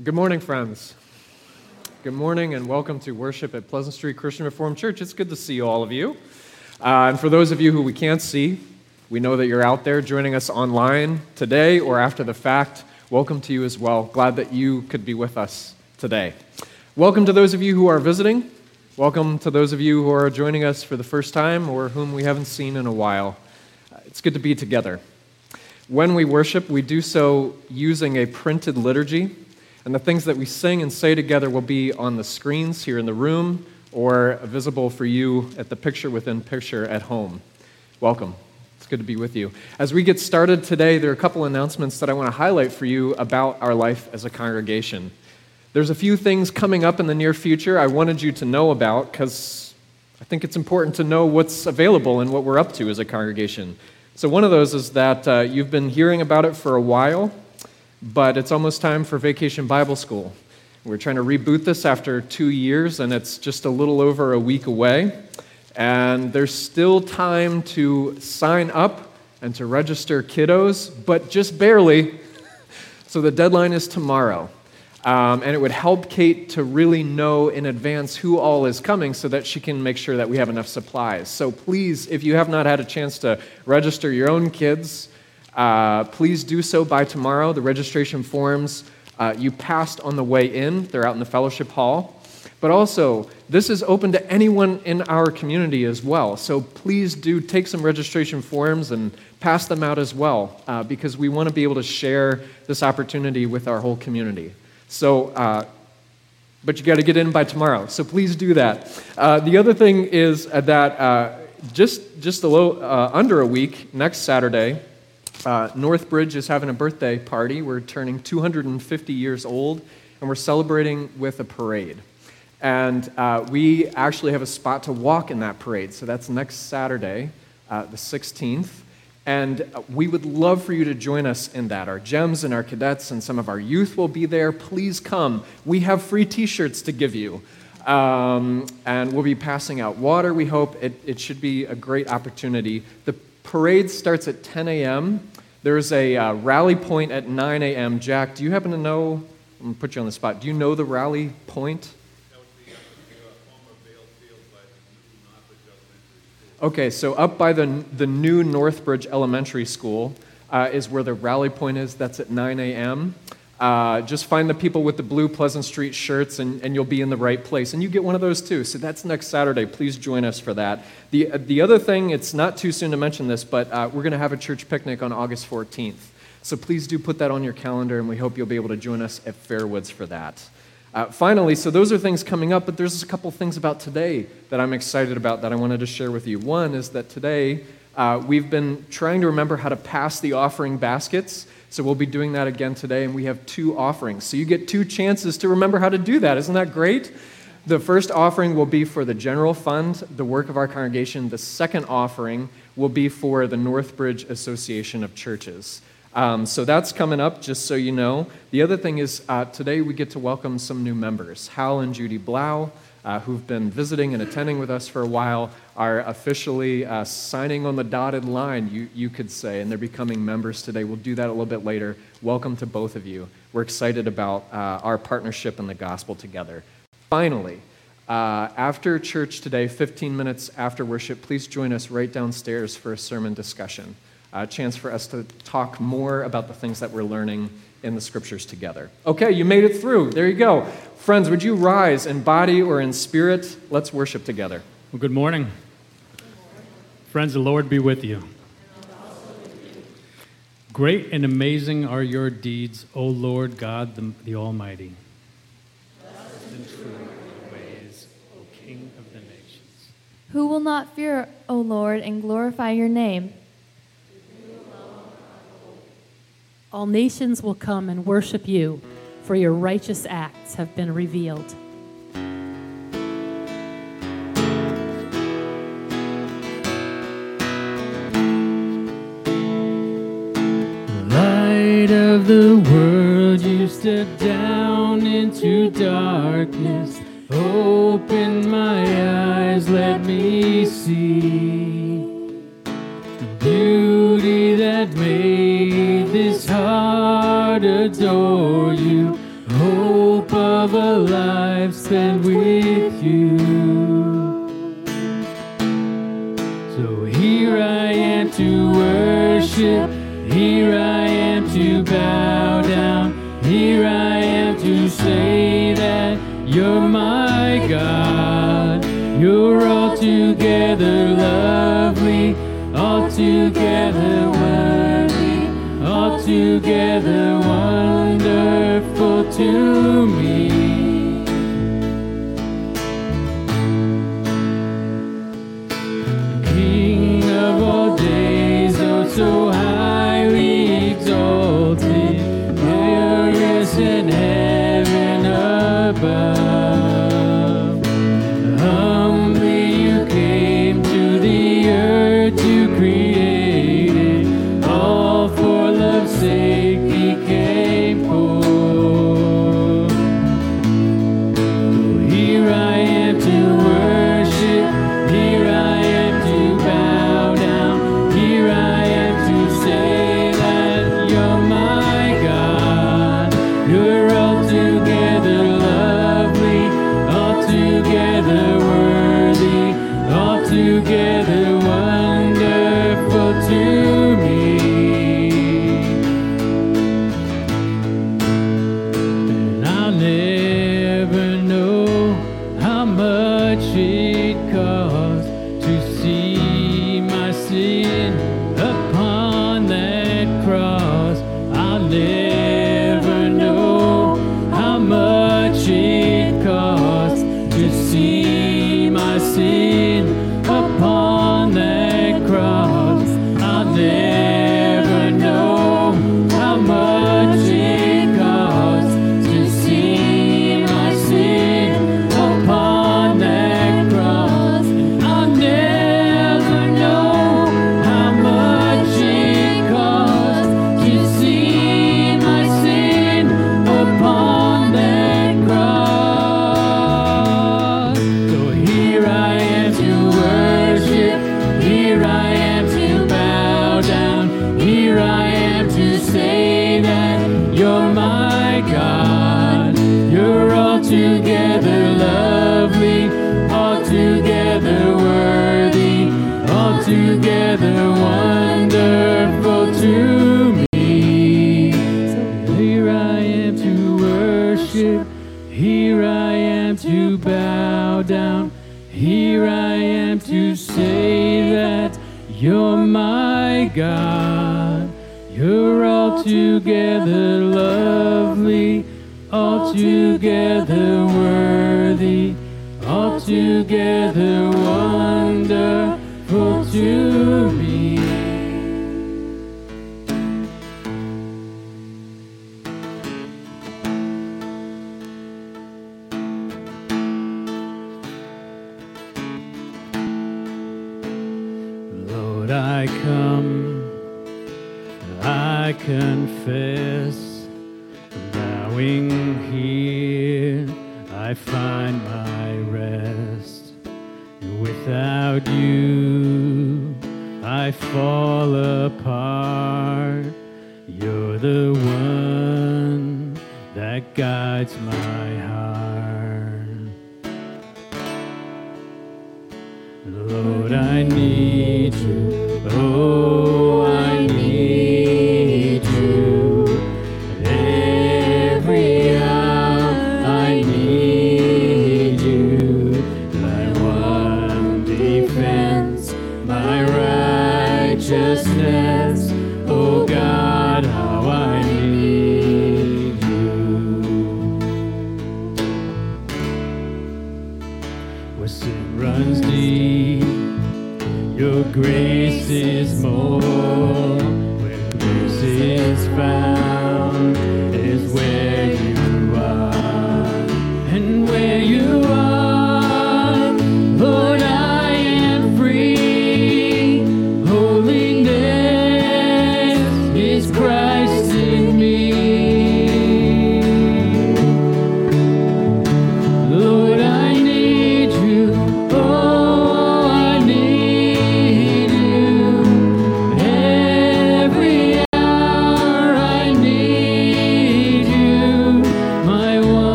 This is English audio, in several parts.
Good morning, friends. Good morning, and welcome to worship at Pleasant Street Christian Reformed Church. It's good to see all of you. Uh, and for those of you who we can't see, we know that you're out there joining us online today or after the fact. Welcome to you as well. Glad that you could be with us today. Welcome to those of you who are visiting. Welcome to those of you who are joining us for the first time or whom we haven't seen in a while. Uh, it's good to be together. When we worship, we do so using a printed liturgy and the things that we sing and say together will be on the screens here in the room or visible for you at the picture within picture at home. Welcome. It's good to be with you. As we get started today, there are a couple announcements that I want to highlight for you about our life as a congregation. There's a few things coming up in the near future I wanted you to know about because I think it's important to know what's available and what we're up to as a congregation. So, one of those is that uh, you've been hearing about it for a while but it's almost time for Vacation Bible School. We're trying to reboot this after two years, and it's just a little over a week away. And there's still time to sign up and to register kiddos, but just barely. So the deadline is tomorrow. Um, and it would help Kate to really know in advance who all is coming so that she can make sure that we have enough supplies. So please, if you have not had a chance to register your own kids, uh, please do so by tomorrow. The registration forms uh, you passed on the way in, they're out in the fellowship hall. But also, this is open to anyone in our community as well. So please do take some registration forms and pass them out as well, uh, because we want to be able to share this opportunity with our whole community. So, uh, but you got to get in by tomorrow. So please do that. Uh, the other thing is that uh, just just a little under a week, next Saturday, uh, Northbridge is having a birthday party. We're turning 250 years old, and we're celebrating with a parade. And uh, we actually have a spot to walk in that parade. So that's next Saturday, uh, the 16th. And we would love for you to join us in that. Our gems and our cadets and some of our youth will be there. Please come. We have free t shirts to give you. Um, and we'll be passing out water, we hope. It, it should be a great opportunity. The parade starts at 10 a.m. There's a uh, rally point at 9 a.m. Jack, do you happen to know? I'm going to put you on the spot. Do you know the rally point? Okay, so up by the, the new Northbridge Elementary School uh, is where the rally point is. That's at 9 a.m. Uh, just find the people with the blue Pleasant Street shirts and, and you'll be in the right place. And you get one of those too. So that's next Saturday. Please join us for that. The, uh, the other thing, it's not too soon to mention this, but uh, we're going to have a church picnic on August 14th. So please do put that on your calendar, and we hope you'll be able to join us at Fairwoods for that. Uh, finally, so those are things coming up, but there's a couple things about today that I'm excited about that I wanted to share with you. One is that today uh, we've been trying to remember how to pass the offering baskets. So we'll be doing that again today, and we have two offerings. So you get two chances to remember how to do that. Isn't that great? The first offering will be for the general fund, the work of our congregation. The second offering will be for the Northbridge Association of Churches. Um, so that's coming up, just so you know. The other thing is uh, today we get to welcome some new members Hal and Judy Blau uh, who've been visiting and attending with us for a while are officially uh, signing on the dotted line, you, you could say, and they're becoming members today. We'll do that a little bit later. Welcome to both of you. We're excited about uh, our partnership in the gospel together. Finally, uh, after church today, 15 minutes after worship, please join us right downstairs for a sermon discussion. A chance for us to talk more about the things that we're learning in the scriptures together. Okay, you made it through. There you go. Friends, would you rise in body or in spirit? Let's worship together. Well, good morning. Friends, the Lord be with you. Great and amazing are your deeds, O Lord God the, the Almighty. And true ways, O King of the nations. Who will not fear, O Lord, and glorify your name? All nations will come and worship you, for your righteous acts have been revealed. Light of the world, you step down into darkness. Open my eyes, let me see the beauty that made this heart adore you, hope of a life spent with you. So here I am to worship, here I am to bow. together wonderful to me.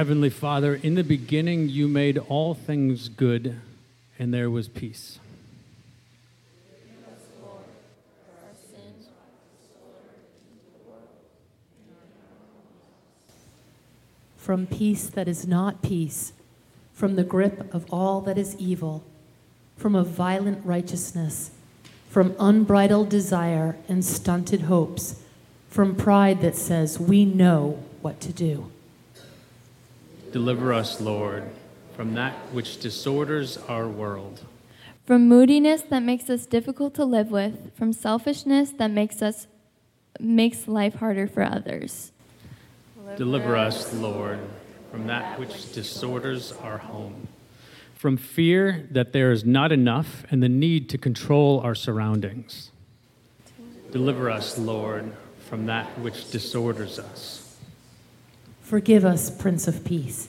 Heavenly Father, in the beginning you made all things good, and there was peace. From peace that is not peace, from the grip of all that is evil, from a violent righteousness, from unbridled desire and stunted hopes, from pride that says, We know what to do. Deliver us, Lord, from that which disorders our world. From moodiness that makes us difficult to live with, from selfishness that makes us makes life harder for others. Deliver us, Lord, from that which disorders our home. From fear that there is not enough and the need to control our surroundings. Deliver us, Lord, from that which disorders us. Forgive us, Prince of Peace.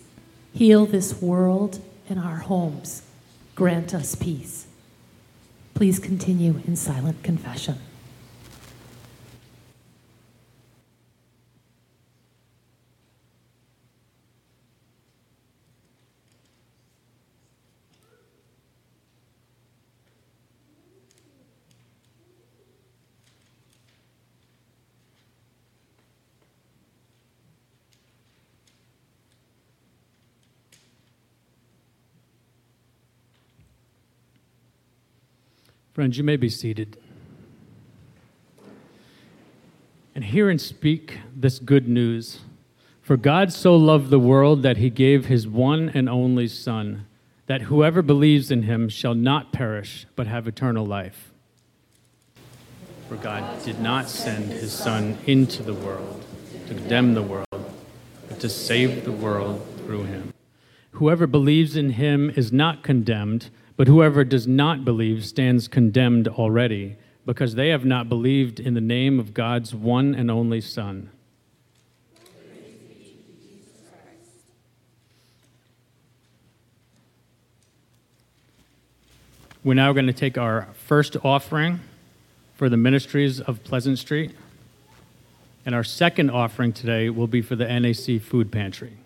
Heal this world and our homes. Grant us peace. Please continue in silent confession. Friends, you may be seated. And hear and speak this good news. For God so loved the world that he gave his one and only Son, that whoever believes in him shall not perish, but have eternal life. For God did not send his Son into the world to condemn the world, but to save the world through him. Whoever believes in him is not condemned, but whoever does not believe stands condemned already, because they have not believed in the name of God's one and only Son. We're now going to take our first offering for the ministries of Pleasant Street. And our second offering today will be for the NAC Food Pantry.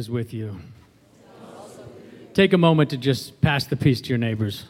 Is with you. Take a moment to just pass the peace to your neighbors.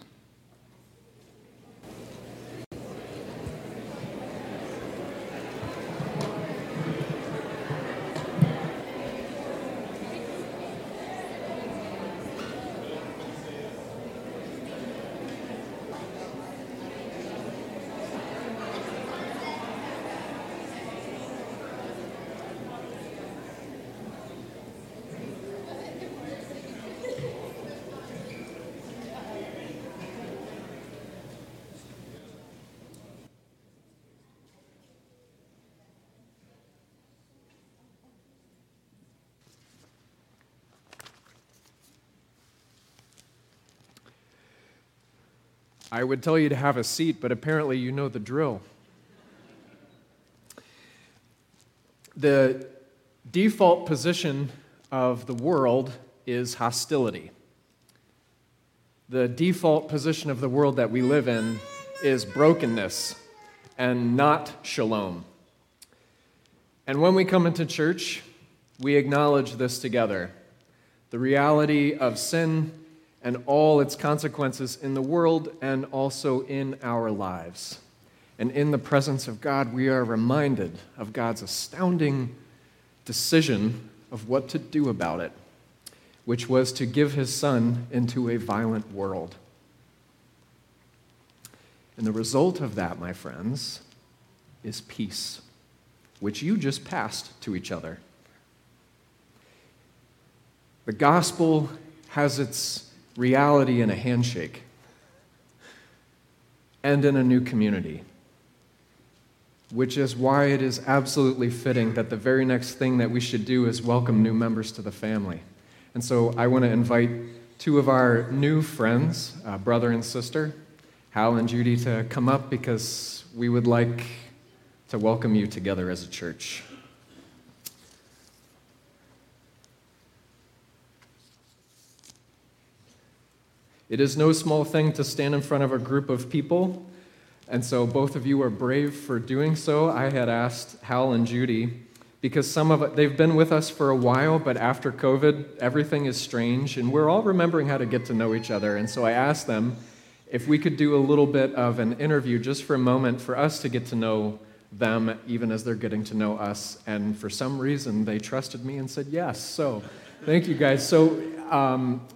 I would tell you to have a seat, but apparently you know the drill. The default position of the world is hostility. The default position of the world that we live in is brokenness and not shalom. And when we come into church, we acknowledge this together the reality of sin and all its consequences in the world and also in our lives. And in the presence of God, we are reminded of God's astounding decision of what to do about it, which was to give his son into a violent world. And the result of that, my friends, is peace. which you just passed to each other. The gospel has its reality in a handshake and in a new community, which is why it is absolutely fitting that the very next thing that we should do is welcome new members to the family. And so I want to invite two of our new friends, uh, brother and sister, Hal and Judy, to come up because we would like to welcome you together as a church. It is no small thing to stand in front of a group of people, and so both of you are brave for doing so. I had asked Hal and Judy because some of it, they've been with us for a while, but after COVID, everything is strange, and we're all remembering how to get to know each other. And so I asked them if we could do a little bit of an interview just for a moment for us to get to know them, even as they're getting to know us. And for some reason, they trusted me and said yes. So thank you guys. So, um,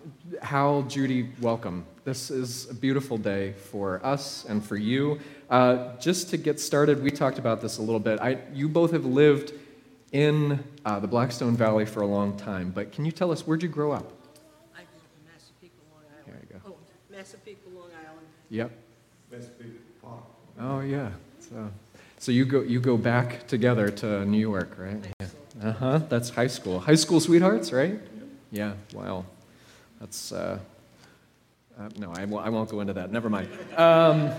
Hal, Judy, welcome. This is a beautiful day for us and for you. Uh, just to get started, we talked about this a little bit. I, you both have lived in uh, the Blackstone Valley for a long time, but can you tell us where'd you grow up? I grew up in Massapequa, Long Island. There you go. Oh, Massapequa, Long Island. Yep. Oh yeah. So, so you go you go back together to New York, right? Yeah. Uh huh. That's high school. High school sweethearts, right? Yeah. Wow. That's. Uh, uh, no, I won't, go into that. Never mind. Um,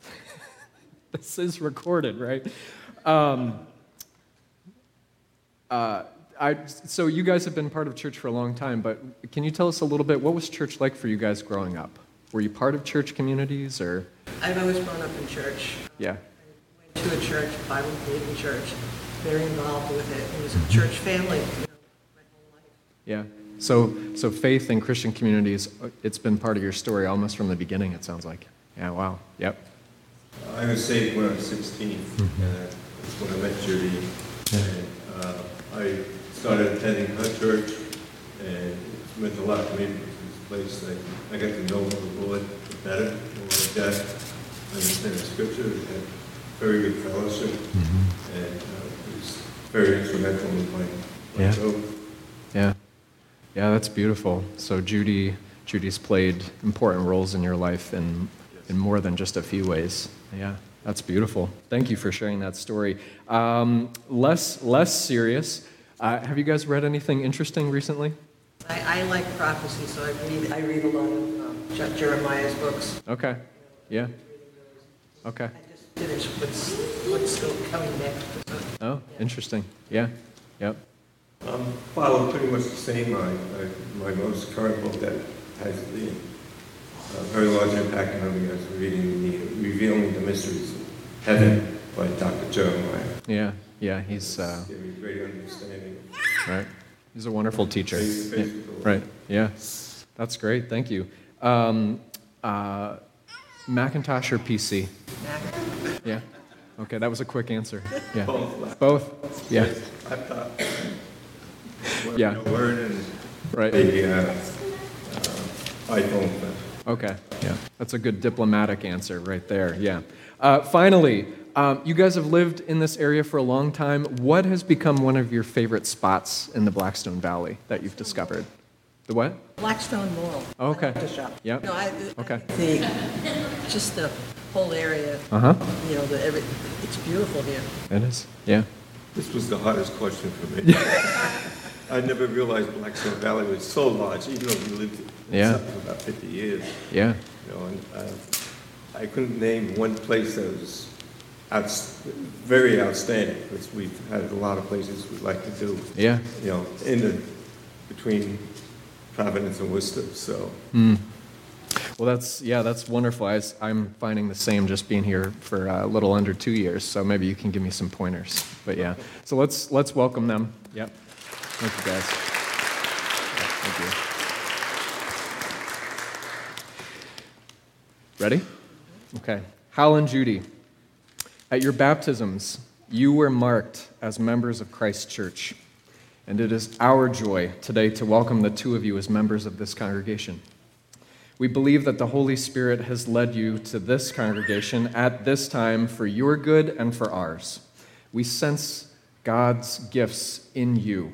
this is recorded, right? Um, uh, I, so you guys have been part of church for a long time, but can you tell us a little bit? What was church like for you guys growing up? Were you part of church communities, or I've always grown up in church. yeah, I Went to a church, Bible believing church, very involved with it. It was a church family, you know, my whole life. yeah? So, so faith in Christian communities, uh, it's been part of your story almost from the beginning. It sounds like. Yeah. Wow. Yep. I was saved when I was 16. Uh, that's when I met Judy. And, uh, I started attending her church, and it meant a lot to me because it's a place I, I got to know the Lord better, more like that. Understand the scripture, we had very good fellowship, and uh, it was very instrumental in my, my Yeah. growth. Yeah. Yeah, that's beautiful. So Judy, Judy's played important roles in your life in, in more than just a few ways. Yeah, that's beautiful. Thank you for sharing that story. Um, less, less serious. Uh, have you guys read anything interesting recently? I, I like prophecy, so I read, I read a lot of um, Jeremiah's books. Okay. Yeah. Okay. I just finished what's, what's still coming next. Oh, interesting. Yeah. Yep. Um, follow pretty much the same line. I, my most current book that has the uh, very large impact on me is reading the Revealing the Mysteries of Heaven by Dr. Jeremiah. Yeah. Yeah. He's uh, Give me great understanding. right. He's a wonderful teacher. Yeah. face with the Lord. Right. Yeah. That's great. Thank you. Um, uh, Macintosh or PC? Yeah. Okay, that was a quick answer. Yeah. Both. Both? Yeah. Laptop. Yeah. No Word and Right. the uh, uh, iPhone. Okay. Yeah. That's a good diplomatic answer right there. Yeah. Uh, finally, um, you guys have lived in this area for a long time. What has become one of your favorite spots in the Blackstone Valley that you've discovered? The what? Blackstone Mall. Oh, okay. I the shop. Yep. No, I, Okay. The, just the whole area, Uh huh. you know, the, every, it's beautiful here. It is. Yeah. This was the hardest question for me. I never realized Blackstone Valley was so large, even though we lived in Yeah. For about 50 years. Yeah. You know, and uh, I couldn't name one place that was outs- very outstanding, because we've had a lot of places we'd like to do, Yeah. you know, in the, between Providence and Worcester, so. Well, that's yeah, that's wonderful. I, am finding the same just being here for a little under two years. So maybe you can give me some pointers. But yeah, so let's let's welcome them. Yep. Thank you guys. Thank you. Ready? Okay. Hal and Judy, at your baptisms, you were marked as members of Christ Church, and it is our joy today to welcome the two of you as members of this congregation. We believe that the Holy Spirit has led you to this congregation at this time for your good and for ours. We sense God's gifts in you,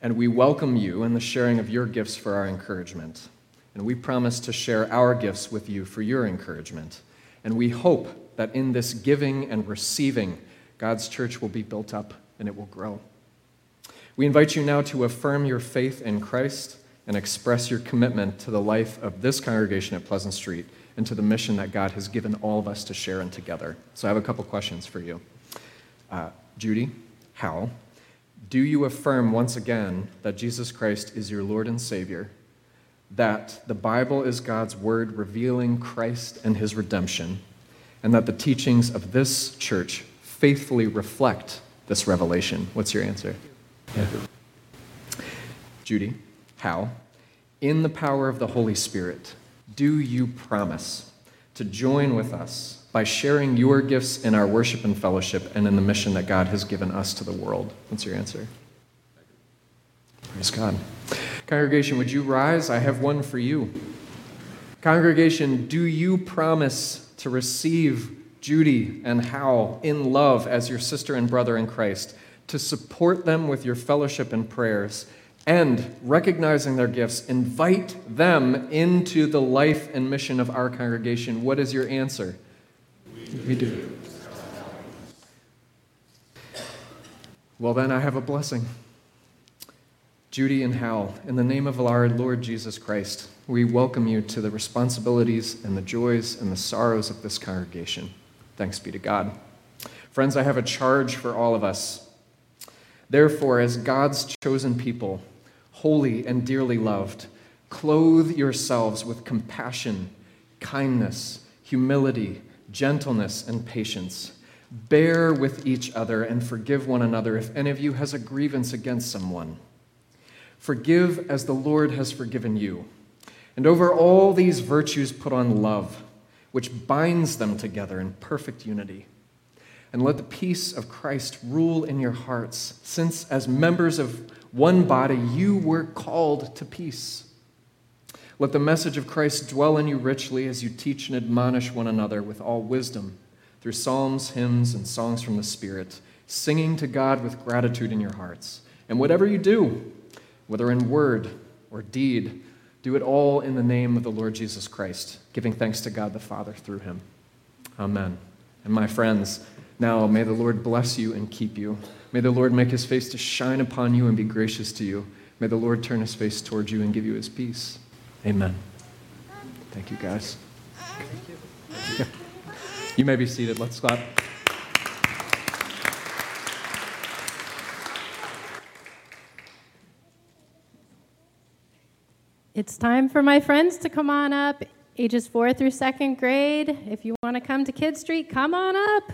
and we welcome you in the sharing of your gifts for our encouragement. And we promise to share our gifts with you for your encouragement. And we hope that in this giving and receiving, God's church will be built up and it will grow. We invite you now to affirm your faith in Christ and express your commitment to the life of this congregation at Pleasant Street and to the mission that God has given all of us to share in together. So I have a couple questions for you. Uh, Judy, Hal? Do you affirm once again that Jesus Christ is your Lord and Savior, that the Bible is God's word revealing Christ and his redemption, and that the teachings of this church faithfully reflect this revelation? What's your answer? Yeah. Judy, Hal? In the power of the Holy Spirit, do you promise to join with us by sharing your gifts in our worship and fellowship and in the mission that God has given us to the world? What's your answer? Praise God. Congregation, would you rise? I have one for you. Congregation, do you promise to receive Judy and Hal in love as your sister and brother in Christ? to support them with your fellowship and prayers, and recognizing their gifts, invite them into the life and mission of our congregation. What is your answer? We do. Well, then I have a blessing. Judy and Hal, in the name of our Lord Jesus Christ, we welcome you to the responsibilities and the joys and the sorrows of this congregation. Thanks be to God. Friends, I have a charge for all of us. Therefore, as God's chosen people, holy and dearly loved, clothe yourselves with compassion, kindness, humility, gentleness, and patience. Bear with each other and forgive one another if any of you has a grievance against someone. Forgive as the Lord has forgiven you. And over all these virtues, put on love, which binds them together in perfect unity and let the peace of Christ rule in your hearts, since as members of one body you were called to peace. Let the message of Christ dwell in you richly as you teach and admonish one another with all wisdom through psalms, hymns, and songs from the Spirit, singing to God with gratitude in your hearts. And whatever you do, whether in word or deed, do it all in the name of the Lord Jesus Christ, giving thanks to God the Father through him. Amen. And my friends, now, may the Lord bless you and keep you. May the Lord make his face to shine upon you and be gracious to you. May the Lord turn his face towards you and give you his peace. Amen. Thank you, guys. Thank you. you may be seated. Let's clap. It's time for my friends to come on up, ages four through second grade. If you want to come to Kid Street, come on up.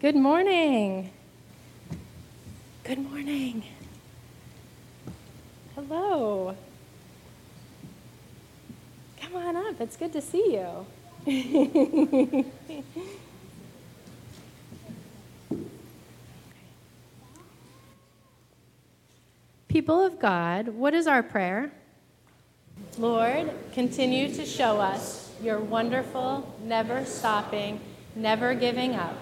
Good morning. Good morning. Hello. Come on up. It's good to see you. People of God, what is our prayer? Lord, continue to show us your wonderful, never stopping, never giving up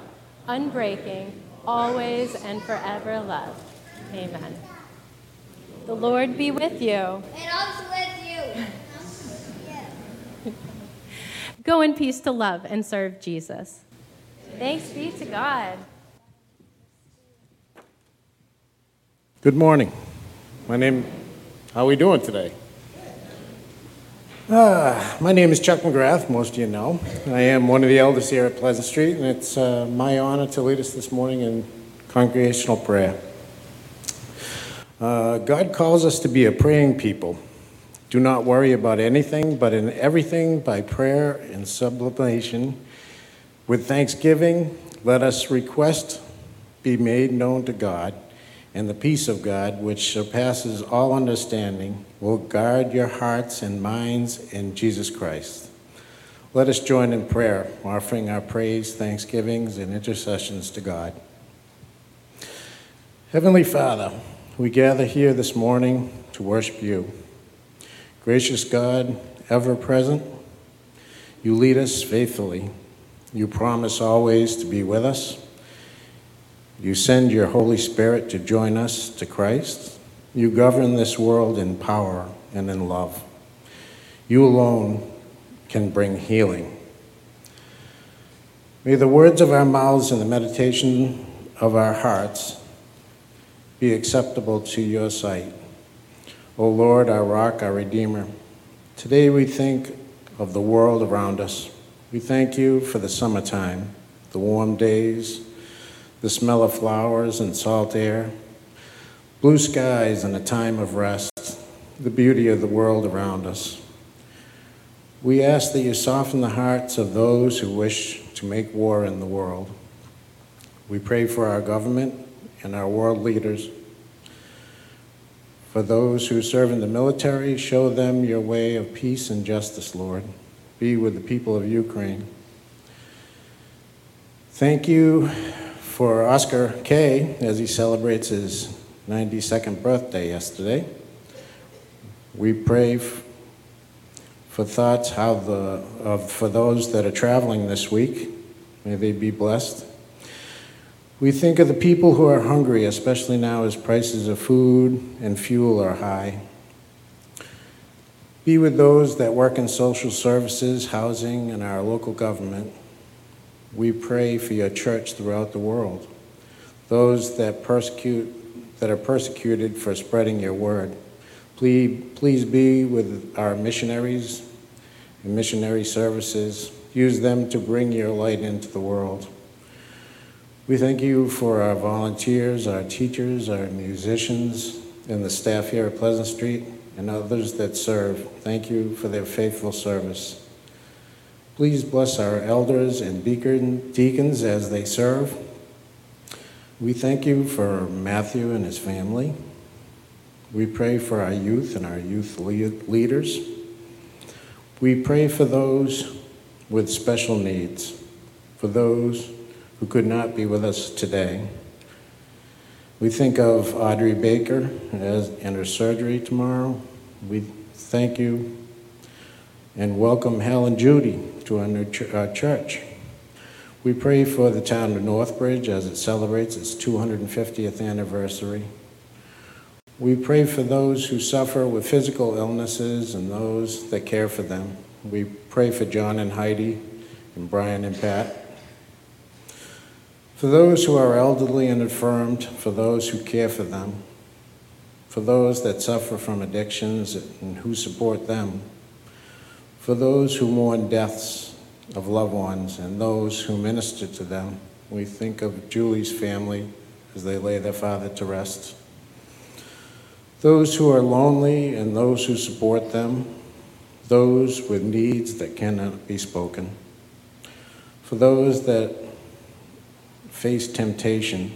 unbreaking, always and forever love. Amen. The Lord be with you. And also with you. Go in peace to love and serve Jesus. Thanks be to God. Good morning. My name, how are we doing today? Uh, my name is Chuck McGrath, most of you know. I am one of the elders here at Pleasant Street, and it's uh, my honor to lead us this morning in congregational prayer. Uh, God calls us to be a praying people. Do not worry about anything, but in everything, by prayer and supplication, with thanksgiving, let us request be made known to God and the peace of God, which surpasses all understanding, will guard your hearts and minds in Jesus Christ. Let us join in prayer, offering our praise, thanksgivings, and intercessions to God. Heavenly Father, we gather here this morning to worship you. Gracious God, ever present, you lead us faithfully. You promise always to be with us You send your Holy Spirit to join us to Christ. You govern this world in power and in love. You alone can bring healing. May the words of our mouths and the meditation of our hearts be acceptable to your sight. O Lord, our rock, our Redeemer, today we think of the world around us. We thank you for the summertime, the warm days, the smell of flowers and salt air, blue skies and a time of rest, the beauty of the world around us. We ask that you soften the hearts of those who wish to make war in the world. We pray for our government and our world leaders. For those who serve in the military, show them your way of peace and justice, Lord. Be with the people of Ukraine. Thank you for Oscar Kay as he celebrates his 92nd birthday yesterday. We pray for thoughts how the, of, for those that are traveling this week. May they be blessed. We think of the people who are hungry, especially now as prices of food and fuel are high. Be with those that work in social services, housing, and our local government. We pray for your church throughout the world, those that persecute that are persecuted for spreading your word. Please, please be with our missionaries and missionary services. Use them to bring your light into the world. We thank you for our volunteers, our teachers, our musicians, and the staff here at Pleasant Street, and others that serve. Thank you for their faithful service. Please bless our elders and deacons as they serve. We thank you for Matthew and his family. We pray for our youth and our youth leaders. We pray for those with special needs, for those who could not be with us today. We think of Audrey Baker as, and her surgery tomorrow. We thank you and welcome Helen Judy to our new ch- our church. We pray for the town of Northbridge as it celebrates its 250th anniversary. We pray for those who suffer with physical illnesses and those that care for them. We pray for John and Heidi and Brian and Pat. For those who are elderly and infirmed, for those who care for them, for those that suffer from addictions and who support them for those who mourn deaths of loved ones and those who minister to them. We think of Julie's family as they lay their father to rest. Those who are lonely and those who support them, those with needs that cannot be spoken. For those that face temptation,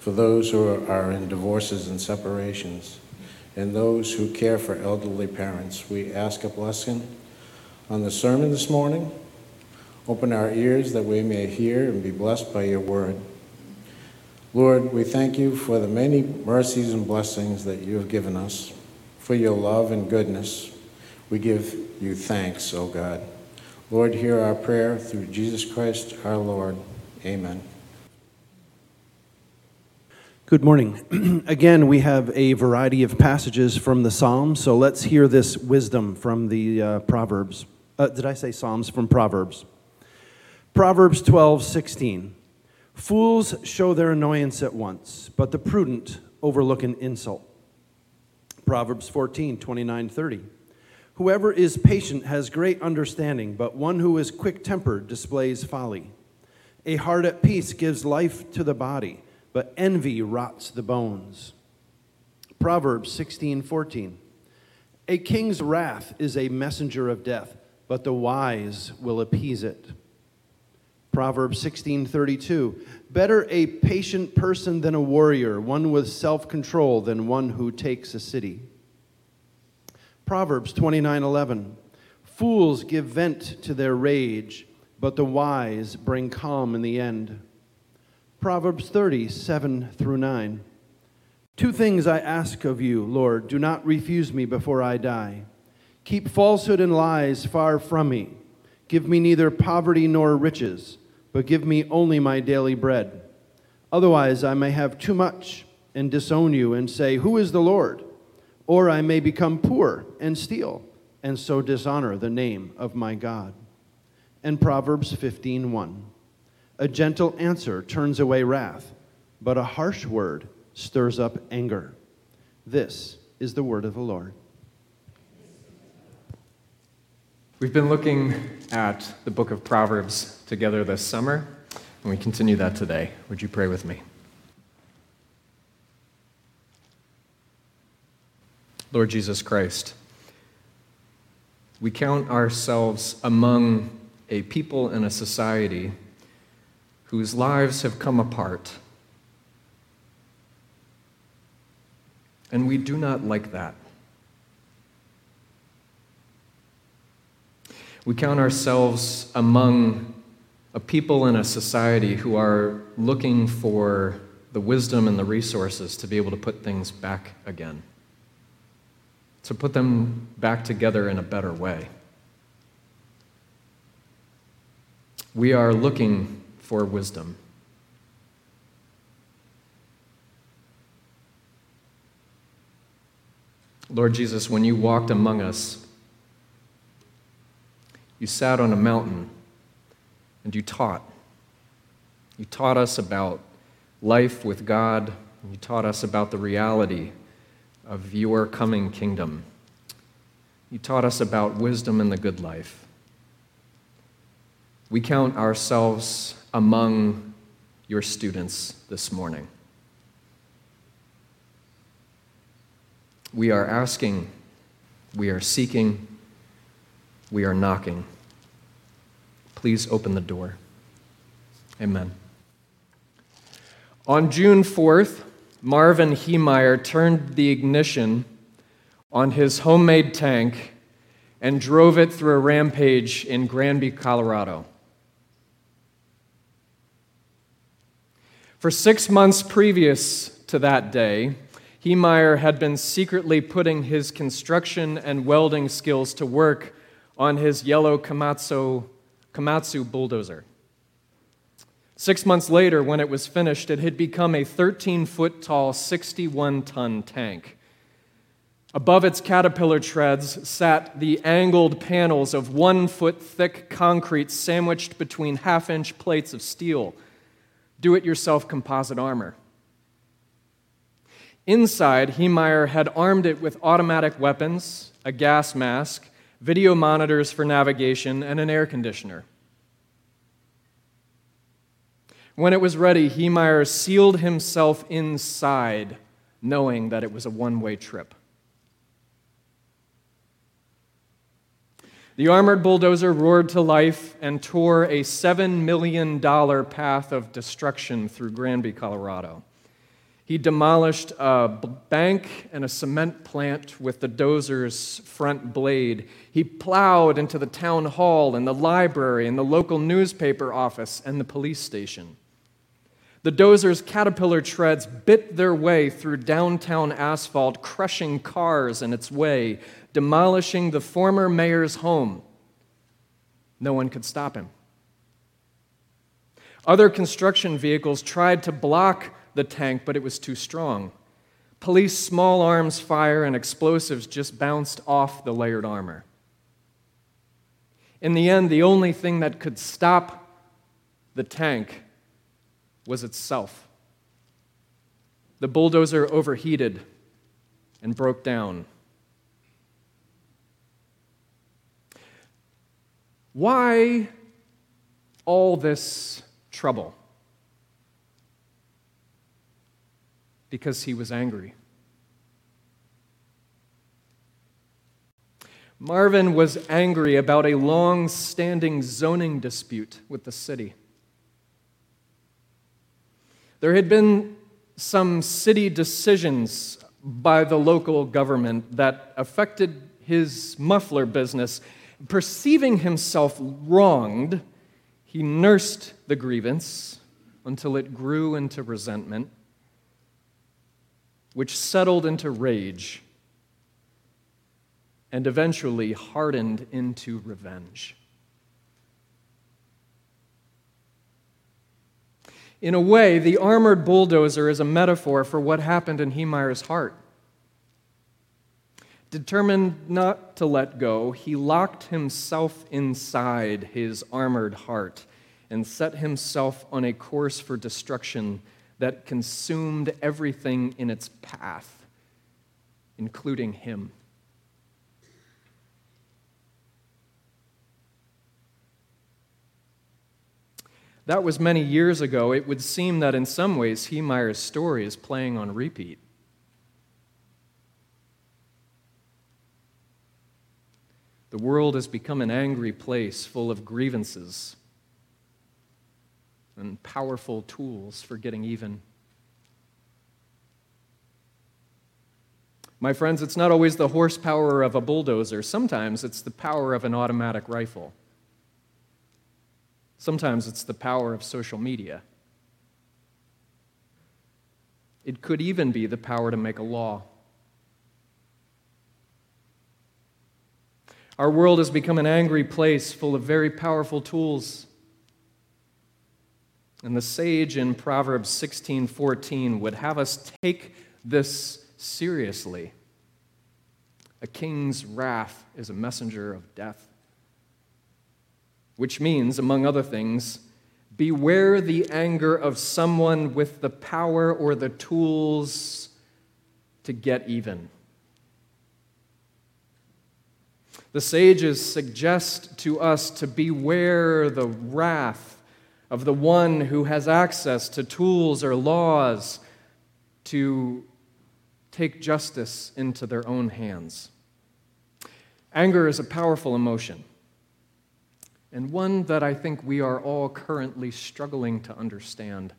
for those who are in divorces and separations, and those who care for elderly parents, we ask a blessing on the sermon this morning. Open our ears that we may hear and be blessed by your word. Lord, we thank you for the many mercies and blessings that you have given us, for your love and goodness. We give you thanks, O God. Lord, hear our prayer through Jesus Christ our Lord. Amen. Good morning. Again, we have a variety of passages from the Psalms, so let's hear this wisdom from the uh, Proverbs. Uh, did I say Psalms? From Proverbs. Proverbs 12, 16. Fools show their annoyance at once, but the prudent overlook an insult. Proverbs 14, 29, 30. Whoever is patient has great understanding, but one who is quick tempered displays folly. A heart at peace gives life to the body but envy rots the bones. Proverbs 16 14. A king's wrath is a messenger of death, but the wise will appease it. Proverbs 16:32 Better a patient person than a warrior, one with self-control than one who takes a city. Proverbs 29:11 Fools give vent to their rage, but the wise bring calm in the end. Proverbs 30, 7 through 9. Two things I ask of you, Lord. Do not refuse me before I die. Keep falsehood and lies far from me. Give me neither poverty nor riches, but give me only my daily bread. Otherwise, I may have too much and disown you and say, Who is the Lord? Or I may become poor and steal, and so dishonor the name of my God. And Proverbs 15:1. A gentle answer turns away wrath, but a harsh word stirs up anger. This is the word of the Lord. We've been looking at the book of Proverbs together this summer, and we continue that today. Would you pray with me? Lord Jesus Christ, we count ourselves among a people and a society whose lives have come apart. And we do not like that. We count ourselves among a people and a society who are looking for the wisdom and the resources to be able to put things back again, to put them back together in a better way. We are looking for wisdom. Lord Jesus, when you walked among us, you sat on a mountain and you taught. You taught us about life with God, you taught us about the reality of your coming kingdom. You taught us about wisdom and the good life. We count ourselves among your students this morning. We are asking, we are seeking, we are knocking. Please open the door. Amen. On June 4th, Marvin Heemeyer turned the ignition on his homemade tank and drove it through a rampage in Granby, Colorado. For six months previous to that day, Heemeyer had been secretly putting his construction and welding skills to work on his yellow Komatsu, Komatsu bulldozer. Six months later, when it was finished, it had become a 13 foot tall, 61 ton tank. Above its caterpillar treads sat the angled panels of one foot thick concrete sandwiched between half inch plates of steel, do it yourself composite armor. Inside, Heemeyer had armed it with automatic weapons, a gas mask, video monitors for navigation, and an air conditioner. When it was ready, Heemeyer sealed himself inside, knowing that it was a one way trip. The armored bulldozer roared to life and tore a $7 million path of destruction through Granby, Colorado. He demolished a bank and a cement plant with the dozer's front blade. He plowed into the town hall and the library and the local newspaper office and the police station. The dozer's caterpillar treads bit their way through downtown asphalt, crushing cars in its way, demolishing the former mayor's home. No one could stop him. Other construction vehicles tried to block the tank, but it was too strong. Police small arms fire and explosives just bounced off the layered armor. In the end, the only thing that could stop the tank was itself. The bulldozer overheated and broke down. Why all this trouble? because he was angry. Marvin was angry about a long standing zoning dispute with the city. There had been some city decisions by the local government that affected his muffler business. Perceiving himself wronged, he nursed the grievance until it grew into resentment which settled into rage and eventually hardened into revenge. In a way, the armored bulldozer is a metaphor for what happened in Heemeyer's heart. Determined not to let go, he locked himself inside his armored heart and set himself on a course for destruction that consumed everything in its path, including him. That was many years ago. It would seem that in some ways, Heemeyer's story is playing on repeat. The world has become an angry place full of grievances and powerful tools for getting even. My friends, it's not always the horsepower of a bulldozer, sometimes it's the power of an automatic rifle. Sometimes it's the power of social media. It could even be the power to make a law. Our world has become an angry place full of very powerful tools. And the sage in Proverbs 16:14 would have us take this seriously. A king's wrath is a messenger of death. Which means, among other things, beware the anger of someone with the power or the tools to get even. The sages suggest to us to beware the wrath of the one who has access to tools or laws to take justice into their own hands. Anger is a powerful emotion, and one that I think we are all currently struggling to understand.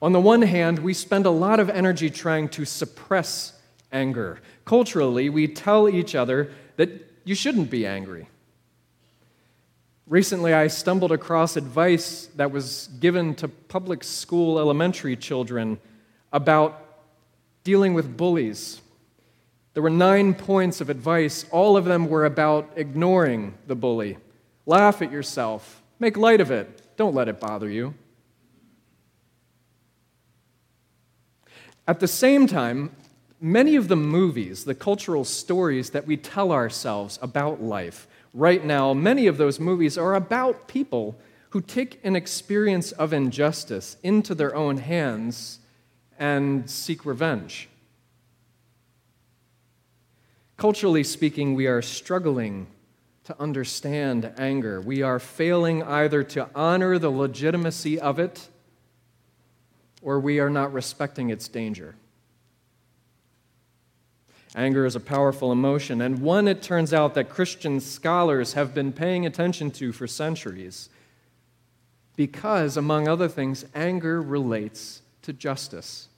On the one hand, we spend a lot of energy trying to suppress anger. Culturally, we tell each other that you shouldn't be angry. Recently, I stumbled across advice that was given to public school elementary children about dealing with bullies. There were nine points of advice. All of them were about ignoring the bully. Laugh at yourself, make light of it, don't let it bother you. At the same time, many of the movies, the cultural stories that we tell ourselves about life right now, many of those movies are about people who take an experience of injustice into their own hands and seek revenge. Culturally speaking, we are struggling to understand anger. We are failing either to honor the legitimacy of it or we are not respecting its danger. Anger is a powerful emotion, and one it turns out that Christian scholars have been paying attention to for centuries. Because, among other things, anger relates to justice.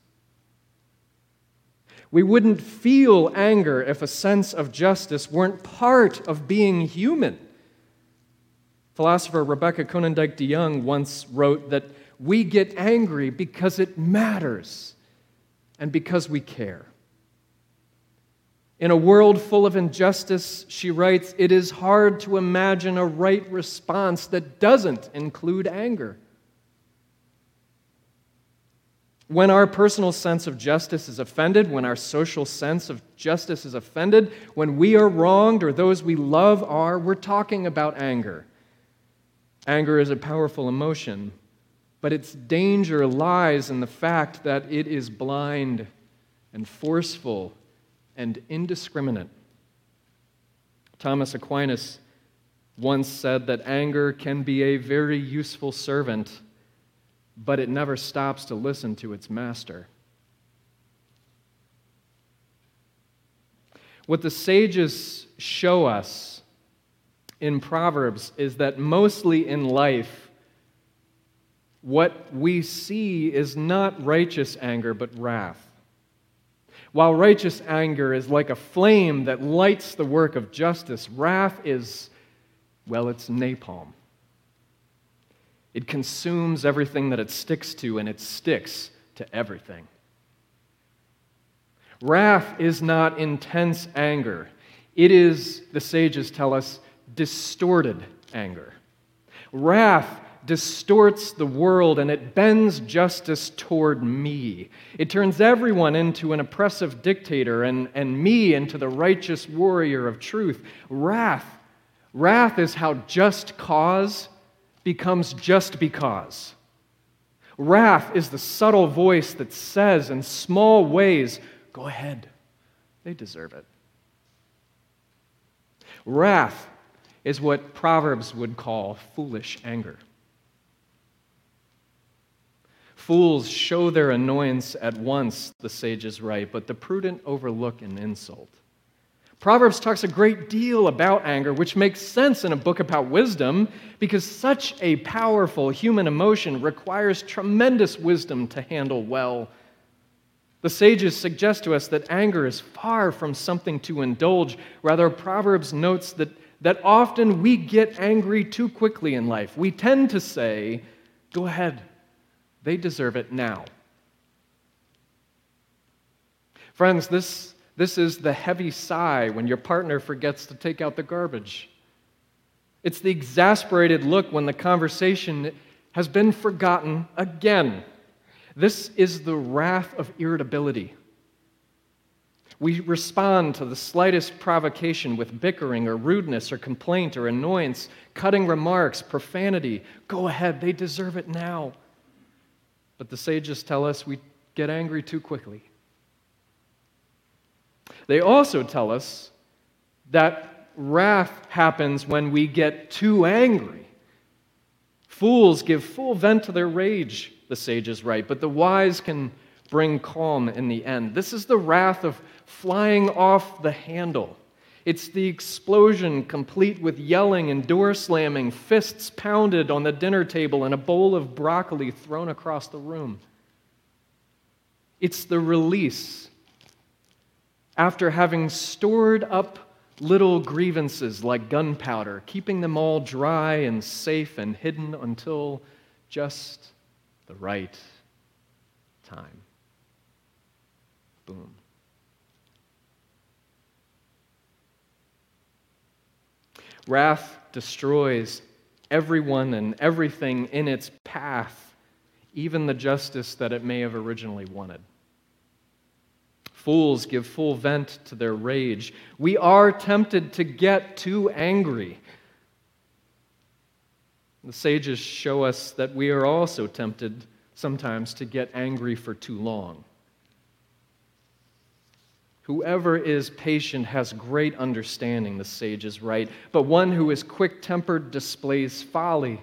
We wouldn't feel anger if a sense of justice weren't part of being human. Philosopher Rebecca Konyndyk DeYoung once wrote that we get angry because it matters and because we care. In a world full of injustice, she writes, it is hard to imagine a right response that doesn't include anger. When our personal sense of justice is offended, when our social sense of justice is offended, when we are wronged or those we love are, we're talking about anger. Anger is a powerful emotion, but its danger lies in the fact that it is blind and forceful and indiscriminate. Thomas Aquinas once said that anger can be a very useful servant, but it never stops to listen to its master. What the sages show us in Proverbs is that mostly in life, what we see is not righteous anger, but wrath. While righteous anger is like a flame that lights the work of justice, wrath is, well, it's napalm. It consumes everything that it sticks to, and it sticks to everything. Wrath is not intense anger, it is, the sages tell us, distorted anger. Wrath distorts the world and it bends justice toward me. It turns everyone into an oppressive dictator and, and me into the righteous warrior of truth. Wrath. Wrath is how just cause becomes just because. Wrath is the subtle voice that says in small ways, Go ahead, they deserve it. Wrath is what Proverbs would call foolish anger. Fools show their annoyance at once, the sages write, but the prudent overlook an insult. Proverbs talks a great deal about anger, which makes sense in a book about wisdom because such a powerful human emotion requires tremendous wisdom to handle well. The sages suggest to us that anger is far from something to indulge. Rather, Proverbs notes that, that often we get angry too quickly in life. We tend to say, Go ahead, they deserve it now. Friends, this, this is the heavy sigh when your partner forgets to take out the garbage. It's the exasperated look when the conversation has been forgotten again. This is the wrath of irritability. We respond to the slightest provocation with bickering or rudeness or complaint or annoyance, cutting remarks, profanity. Go ahead, they deserve it now. But the sages tell us we get angry too quickly. They also tell us that wrath happens when we get too angry. Fools give full vent to their rage, the sages write, but the wise can bring calm in the end. This is the wrath of flying off the handle. It's the explosion complete with yelling and door slamming, fists pounded on the dinner table, and a bowl of broccoli thrown across the room. It's the release after having stored up little grievances like gunpowder, keeping them all dry and safe and hidden until just the right time. Boom. Wrath destroys everyone and everything in its path, even the justice that it may have originally wanted. Fools give full vent to their rage. We are tempted to get too angry. The sages show us that we are also tempted sometimes to get angry for too long. Whoever is patient has great understanding, the sages write, but one who is quick tempered displays folly.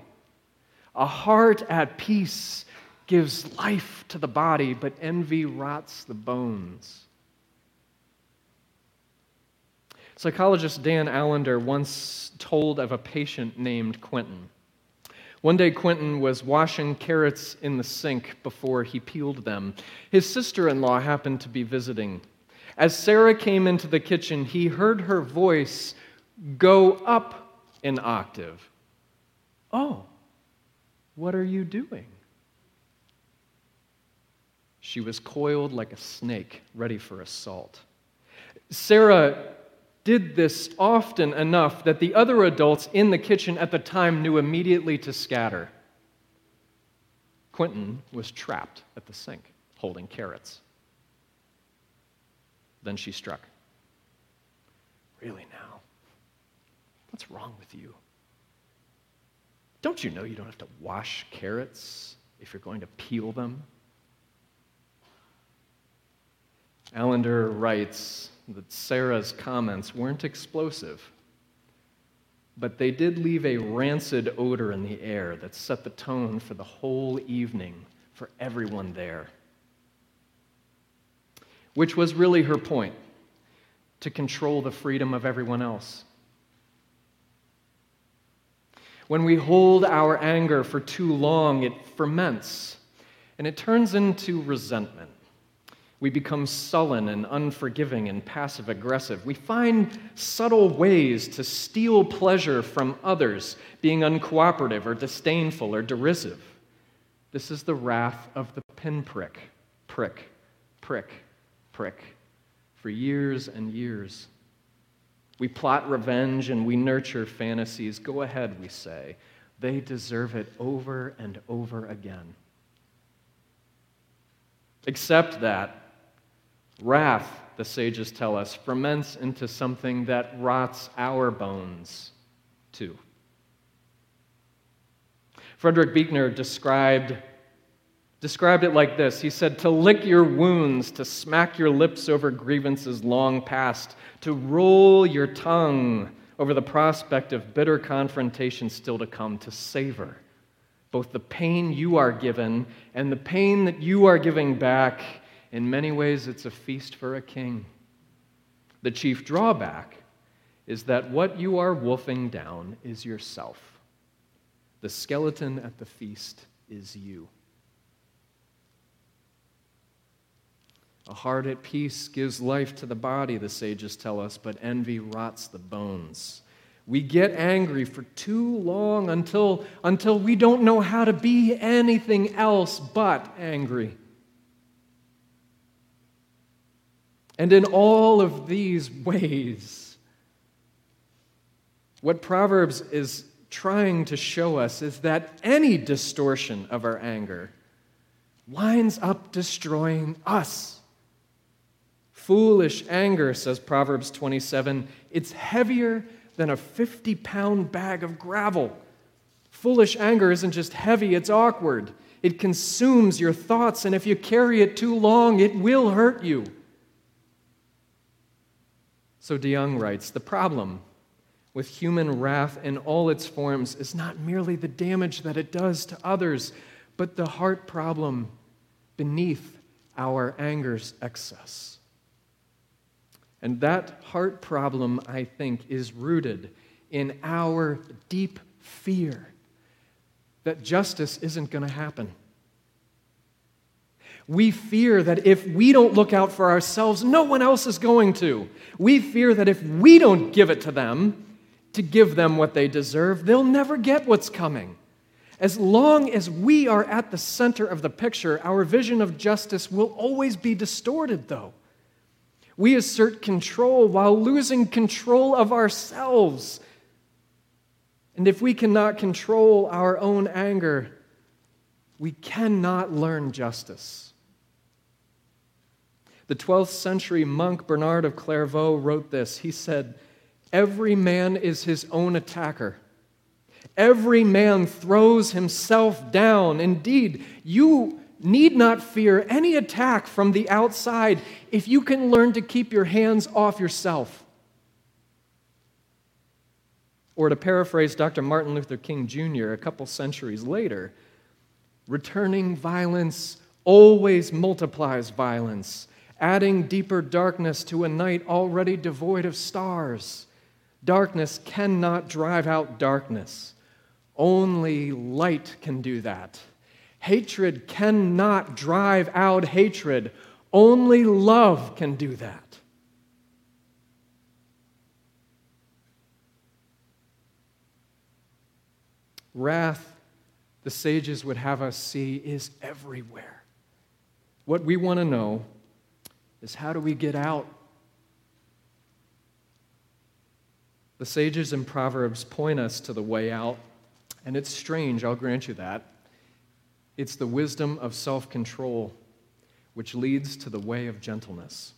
A heart at peace gives life to the body, but envy rots the bones. Psychologist Dan Allender once told of a patient named Quentin. One day, Quentin was washing carrots in the sink before he peeled them. His sister in law happened to be visiting. As Sarah came into the kitchen, he heard her voice go up an octave. Oh, what are you doing? She was coiled like a snake, ready for assault. Sarah did this often enough that the other adults in the kitchen at the time knew immediately to scatter. Quentin was trapped at the sink, holding carrots. Then she struck. Really now? What's wrong with you? Don't you know you don't have to wash carrots if you're going to peel them? Allender writes that Sarah's comments weren't explosive, but they did leave a rancid odor in the air that set the tone for the whole evening for everyone there which was really her point to control the freedom of everyone else. When we hold our anger for too long, it ferments and it turns into resentment. We become sullen and unforgiving and passive aggressive. We find subtle ways to steal pleasure from others, being uncooperative or disdainful or derisive. This is the wrath of the pinprick. Prick, prick, prick for years and years. We plot revenge and we nurture fantasies. Go ahead, we say. they deserve it over and over again. Except that wrath, the sages tell us, ferments into something that rots our bones too. Frederick Buechner described, described it like this He said, To lick your wounds, to smack your lips over grievances long past, to roll your tongue over the prospect of bitter confrontation still to come, to savor both the pain you are given and the pain that you are giving back. In many ways, it's a feast for a king. The chief drawback is that what you are wolfing down is yourself. The skeleton at the feast is you. A heart at peace gives life to the body, the sages tell us, but envy rots the bones. We get angry for too long until, until we don't know how to be anything else but angry. And in all of these ways, what Proverbs is trying to show us is that any distortion of our anger winds up destroying us. Foolish anger, says Proverbs 27, it's heavier than a 50 pound bag of gravel. Foolish anger isn't just heavy, it's awkward. It consumes your thoughts, and if you carry it too long, it will hurt you. So de DeYoung writes The problem with human wrath in all its forms is not merely the damage that it does to others, but the heart problem beneath our anger's excess. And that heart problem, I think, is rooted in our deep fear that justice isn't going to happen. We fear that if we don't look out for ourselves, no one else is going to. We fear that if we don't give it to them, to give them what they deserve, they'll never get what's coming. As long as we are at the center of the picture, our vision of justice will always be distorted, though. We assert control while losing control of ourselves. And if we cannot control our own anger, we cannot learn justice. The 12th century monk Bernard of Clairvaux wrote this. He said, Every man is his own attacker. Every man throws himself down. Indeed, you need not fear any attack from the outside if you can learn to keep your hands off yourself. Or to paraphrase Dr. Martin Luther King Jr. a couple centuries later, returning violence always multiplies violence, adding deeper darkness to a night already devoid of stars. Darkness cannot drive out darkness. Only light can do that. Hatred cannot drive out hatred. Only love can do that. Wrath, the sages would have us see, is everywhere. What we want to know is how do we get out The sages and Proverbs point us to the way out, and it's strange, I'll grant you that. It's the wisdom of self control which leads to the way of gentleness.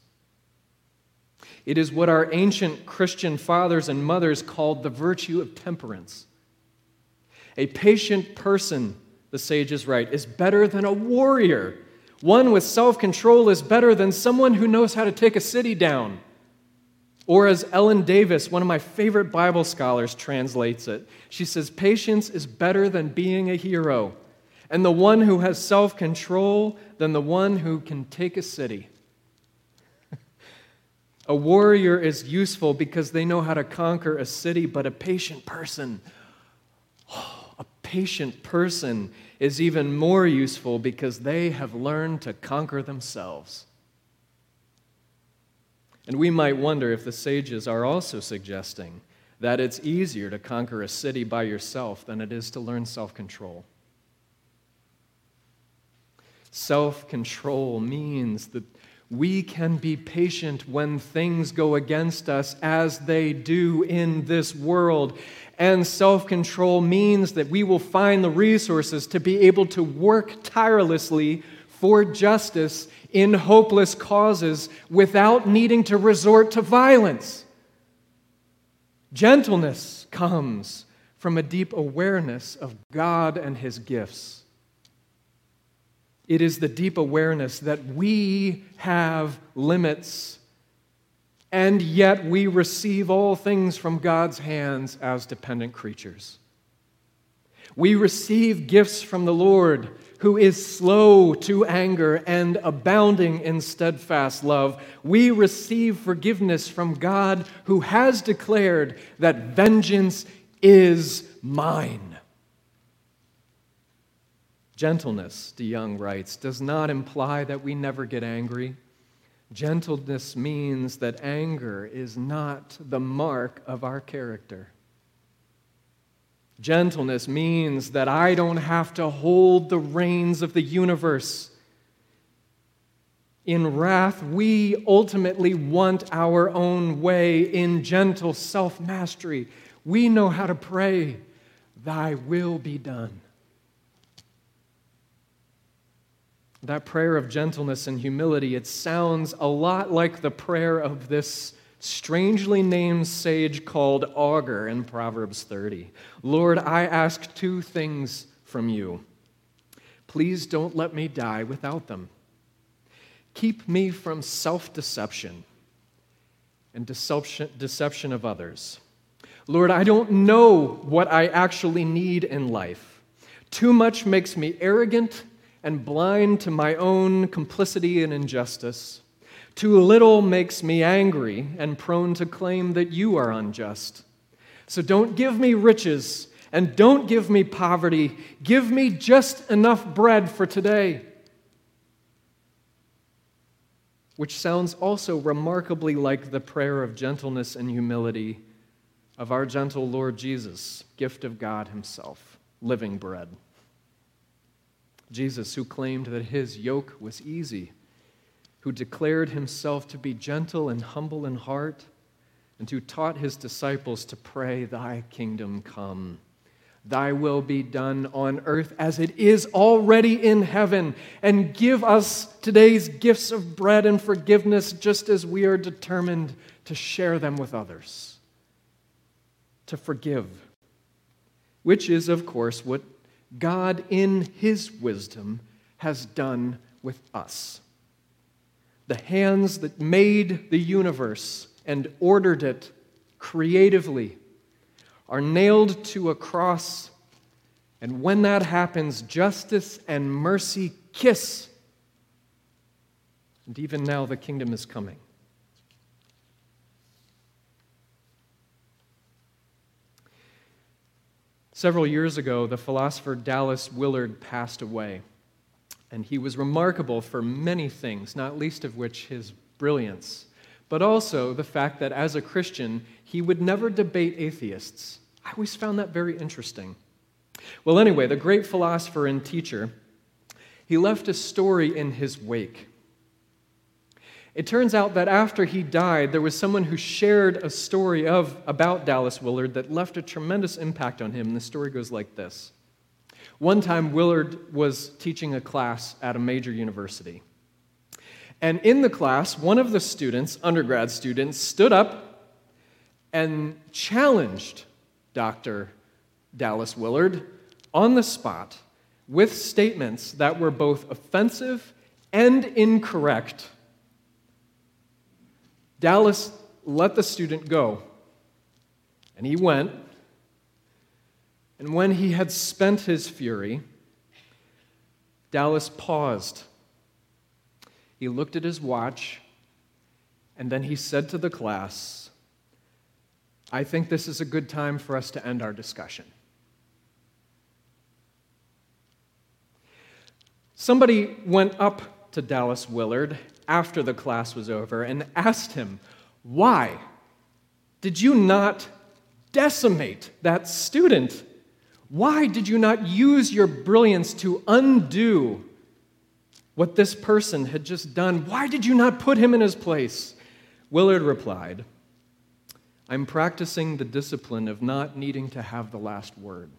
It is what our ancient Christian fathers and mothers called the virtue of temperance. A patient person, the sages write, is better than a warrior. One with self control is better than someone who knows how to take a city down. Or as Ellen Davis, one of my favorite Bible scholars, translates it, she says, Patience is better than being a hero, and the one who has self control than the one who can take a city. a warrior is useful because they know how to conquer a city, but a patient person, oh, a patient person is even more useful because they have learned to conquer themselves. And we might wonder if the sages are also suggesting that it's easier to conquer a city by yourself than it is to learn self control. Self control means that we can be patient when things go against us as they do in this world. and self control means that we will find the resources to be able to work tirelessly for justice in hopeless causes without needing to resort to violence. Gentleness comes from a deep awareness of God and His gifts. It is the deep awareness that we have limits, and yet we receive all things from God's hands as dependent creatures. We receive gifts from the Lord who is slow to anger and abounding in steadfast love. We receive forgiveness from God who has declared that vengeance is mine. Gentleness, DeYoung writes, does not imply that we never get angry. Gentleness means that anger is not the mark of our character. Gentleness means that I don't have to hold the reins of the universe. In wrath, we ultimately want our own way. In gentle self mastery, we know how to pray, Thy will be done. That prayer of gentleness and humility, it sounds a lot like the prayer of this strangely named sage called Agur in Proverbs 30. Lord, I ask two things from you. Please don't let me die without them. Keep me from self deception and deception, deception of others. Lord, I don't know what I actually need in life. Too much makes me arrogant and blind to my own complicity and injustice. Too little makes me angry and prone to claim that you are unjust. So don't give me riches and don't give me poverty. Give me just enough bread for today. Which sounds also remarkably like the prayer of gentleness and humility of our gentle Lord Jesus, gift of God Himself, living bread. Jesus, who claimed that His yoke was easy who declared himself to be gentle and humble in heart, and who taught his disciples to pray, Thy kingdom come. Thy will be done on earth as it is already in heaven. And give us today's gifts of bread and forgiveness just as we are determined to share them with others. To forgive, which is, of course, what God in His wisdom has done with us the hands that made the universe and ordered it creatively are nailed to a cross. And when that happens, justice and mercy kiss. And even now, the kingdom is coming. Several years ago, the philosopher Dallas Willard passed away. And he was remarkable for many things, not least of which his brilliance, but also the fact that as a Christian, he would never debate atheists. I always found that very interesting. Well, anyway, the great philosopher and teacher, he left a story in his wake. It turns out that after he died, there was someone who shared a story of, about Dallas Willard that left a tremendous impact on him. And the story goes like this one time, Willard was teaching a class at a major university. And in the class, one of the students, undergrad students, stood up and challenged Dr. Dallas Willard on the spot with statements that were both offensive and incorrect. Dallas let the student go, and he went and when he had spent his fury, Dallas paused. He looked at his watch, and then he said to the class, I think this is a good time for us to end our discussion. Somebody went up to Dallas Willard after the class was over and asked him, Why did you not decimate that student? Why did you not use your brilliance to undo what this person had just done? Why did you not put him in his place? Willard replied, I'm practicing the discipline of not needing to have the last word.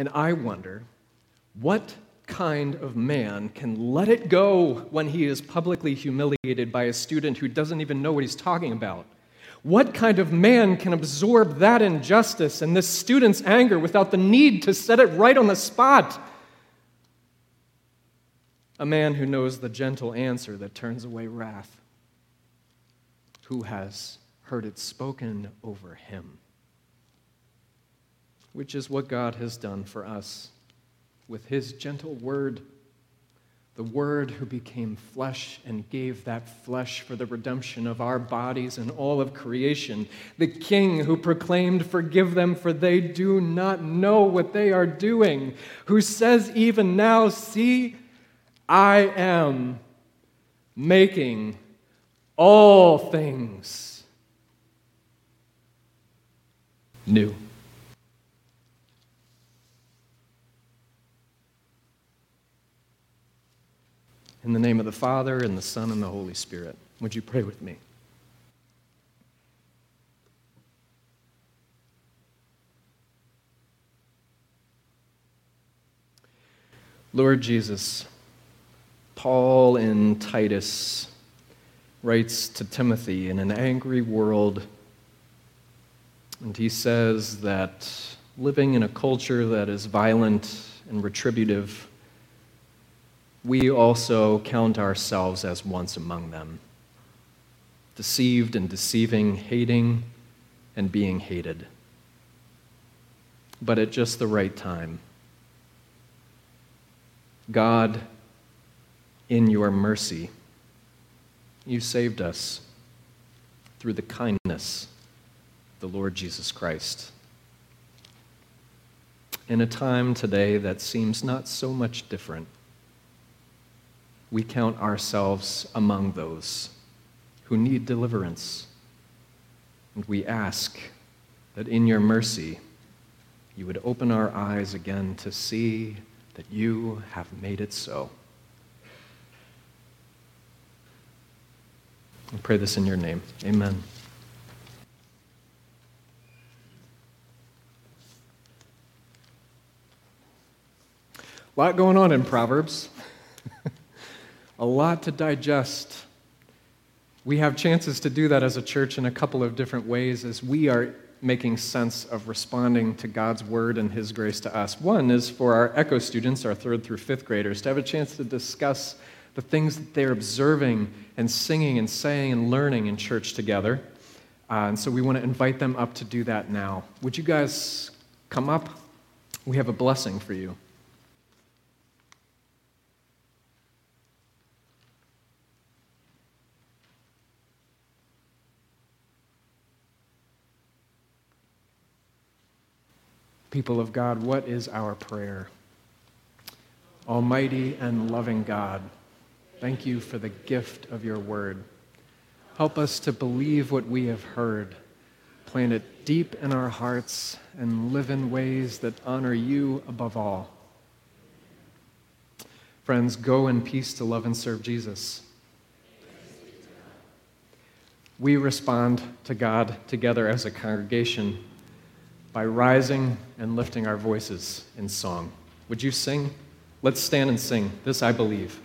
And I wonder what kind of man can let it go when he is publicly humiliated by a student who doesn't even know what he's talking about? What kind of man can absorb that injustice and this student's anger without the need to set it right on the spot? A man who knows the gentle answer that turns away wrath, who has heard it spoken over him, which is what God has done for us with his gentle word the Word who became flesh and gave that flesh for the redemption of our bodies and all of creation, the King who proclaimed, Forgive them, for they do not know what they are doing, who says even now, See, I am making all things new. In the name of the Father, and the Son, and the Holy Spirit. Would you pray with me? Lord Jesus, Paul in Titus writes to Timothy in an angry world, and he says that living in a culture that is violent and retributive we also count ourselves as once among them, deceived and deceiving, hating and being hated. But at just the right time, God, in your mercy, you saved us through the kindness of the Lord Jesus Christ. In a time today that seems not so much different we count ourselves among those who need deliverance. And we ask that in your mercy, you would open our eyes again to see that you have made it so. I pray this in your name. Amen. A lot going on in Proverbs a lot to digest. We have chances to do that as a church in a couple of different ways as we are making sense of responding to God's word and His grace to us. One is for our ECHO students, our third through fifth graders, to have a chance to discuss the things that they're observing and singing and saying and learning in church together. Uh, and so we want to invite them up to do that now. Would you guys come up? We have a blessing for you. People of God, what is our prayer? Almighty and loving God, thank you for the gift of your word. Help us to believe what we have heard, plant it deep in our hearts, and live in ways that honor you above all. Friends, go in peace to love and serve Jesus. We respond to God together as a congregation by rising and lifting our voices in song. Would you sing? Let's stand and sing. This I believe.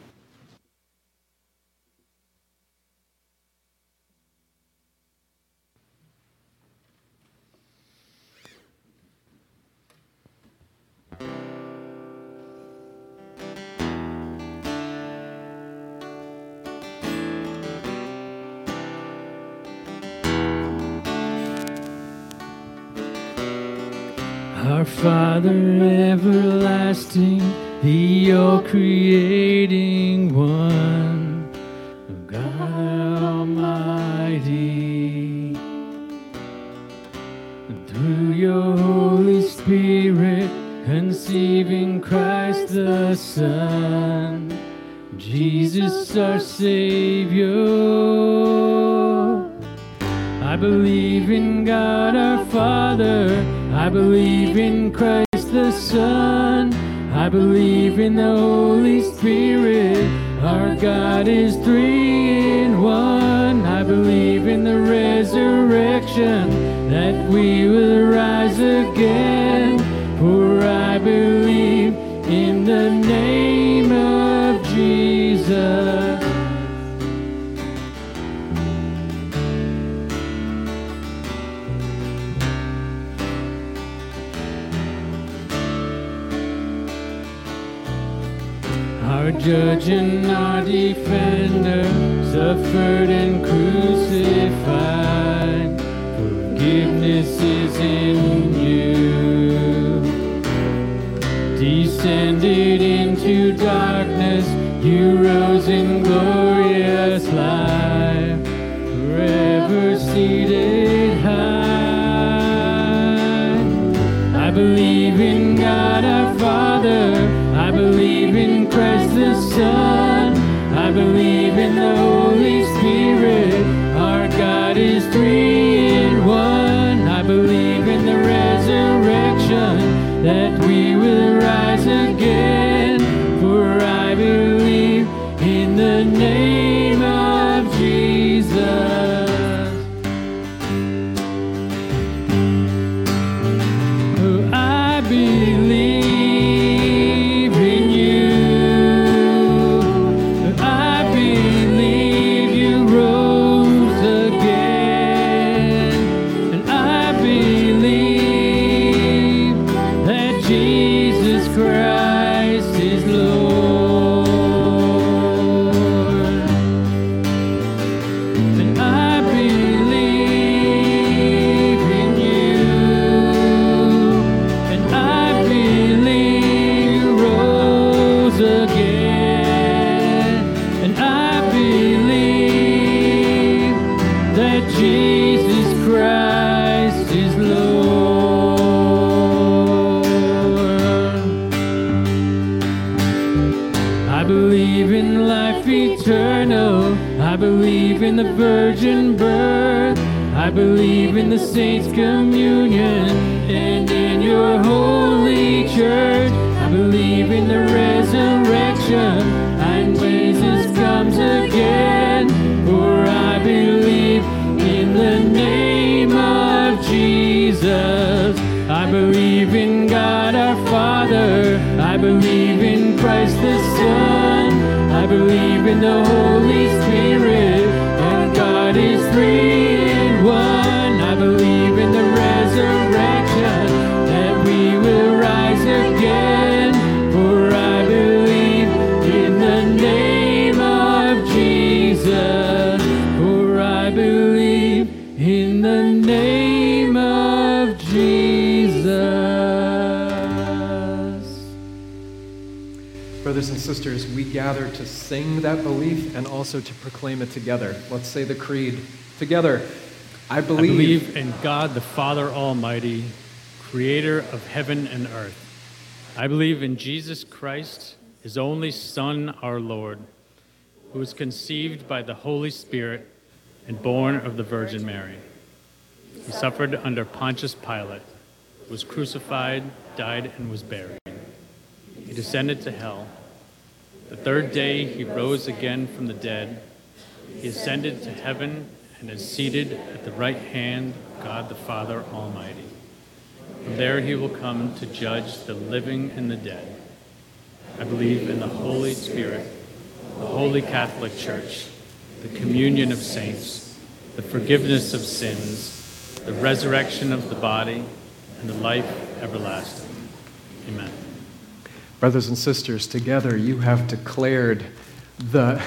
Let's say the creed together. I I believe, believe in God the Father Almighty, creator of heaven and earth. I believe in Jesus Christ, his only Son, our Lord, who was conceived by the Holy Spirit and born of the Virgin Mary. He suffered under Pontius Pilate, was crucified, died, and was buried. He descended to hell. The third day he rose again from the dead. He ascended to heaven and is seated at the right hand of God the Father Almighty. From there he will come to judge the living and the dead. I believe in the Holy Spirit, the Holy Catholic Church, the communion of saints, the forgiveness of sins, the resurrection of the body, and the life everlasting. Amen. brothers and sisters, together you have declared the,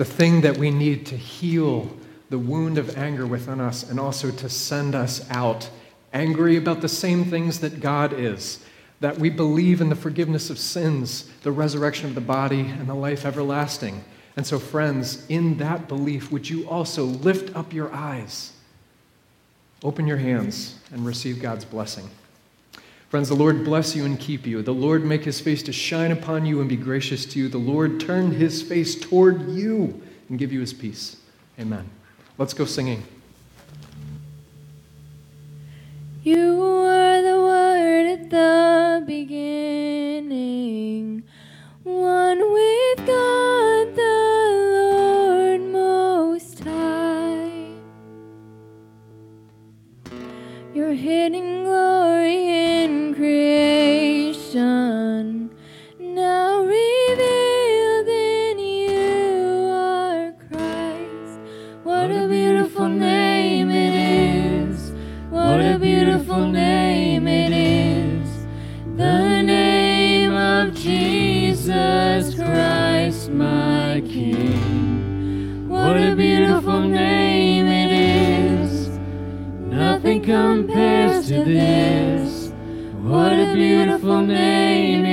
the thing that we need to heal the wound of anger within us and also to send us out angry about the same things that God is. That we believe in the forgiveness of sins, the resurrection of the body, and the life everlasting. And so, friends, in that belief, would you also lift up your eyes, open your hands, and receive God's blessing? Friends, the Lord bless you and keep you. The Lord make his face to shine upon you and be gracious to you. The Lord turn his face toward you and give you his peace. Amen. Let's go singing. You were the Word at the beginning, one with God the Lord Most High. You're hidden. my King. What a beautiful name it is. Nothing compares to this. What a beautiful name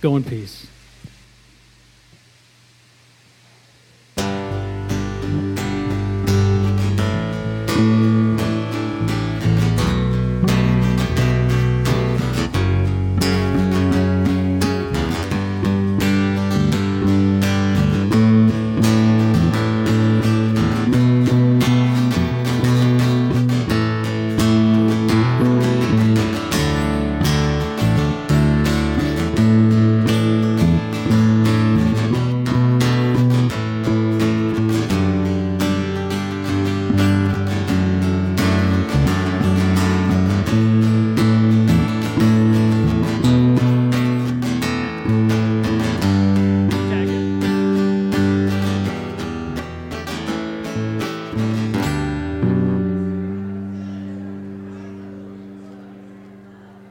Go in peace.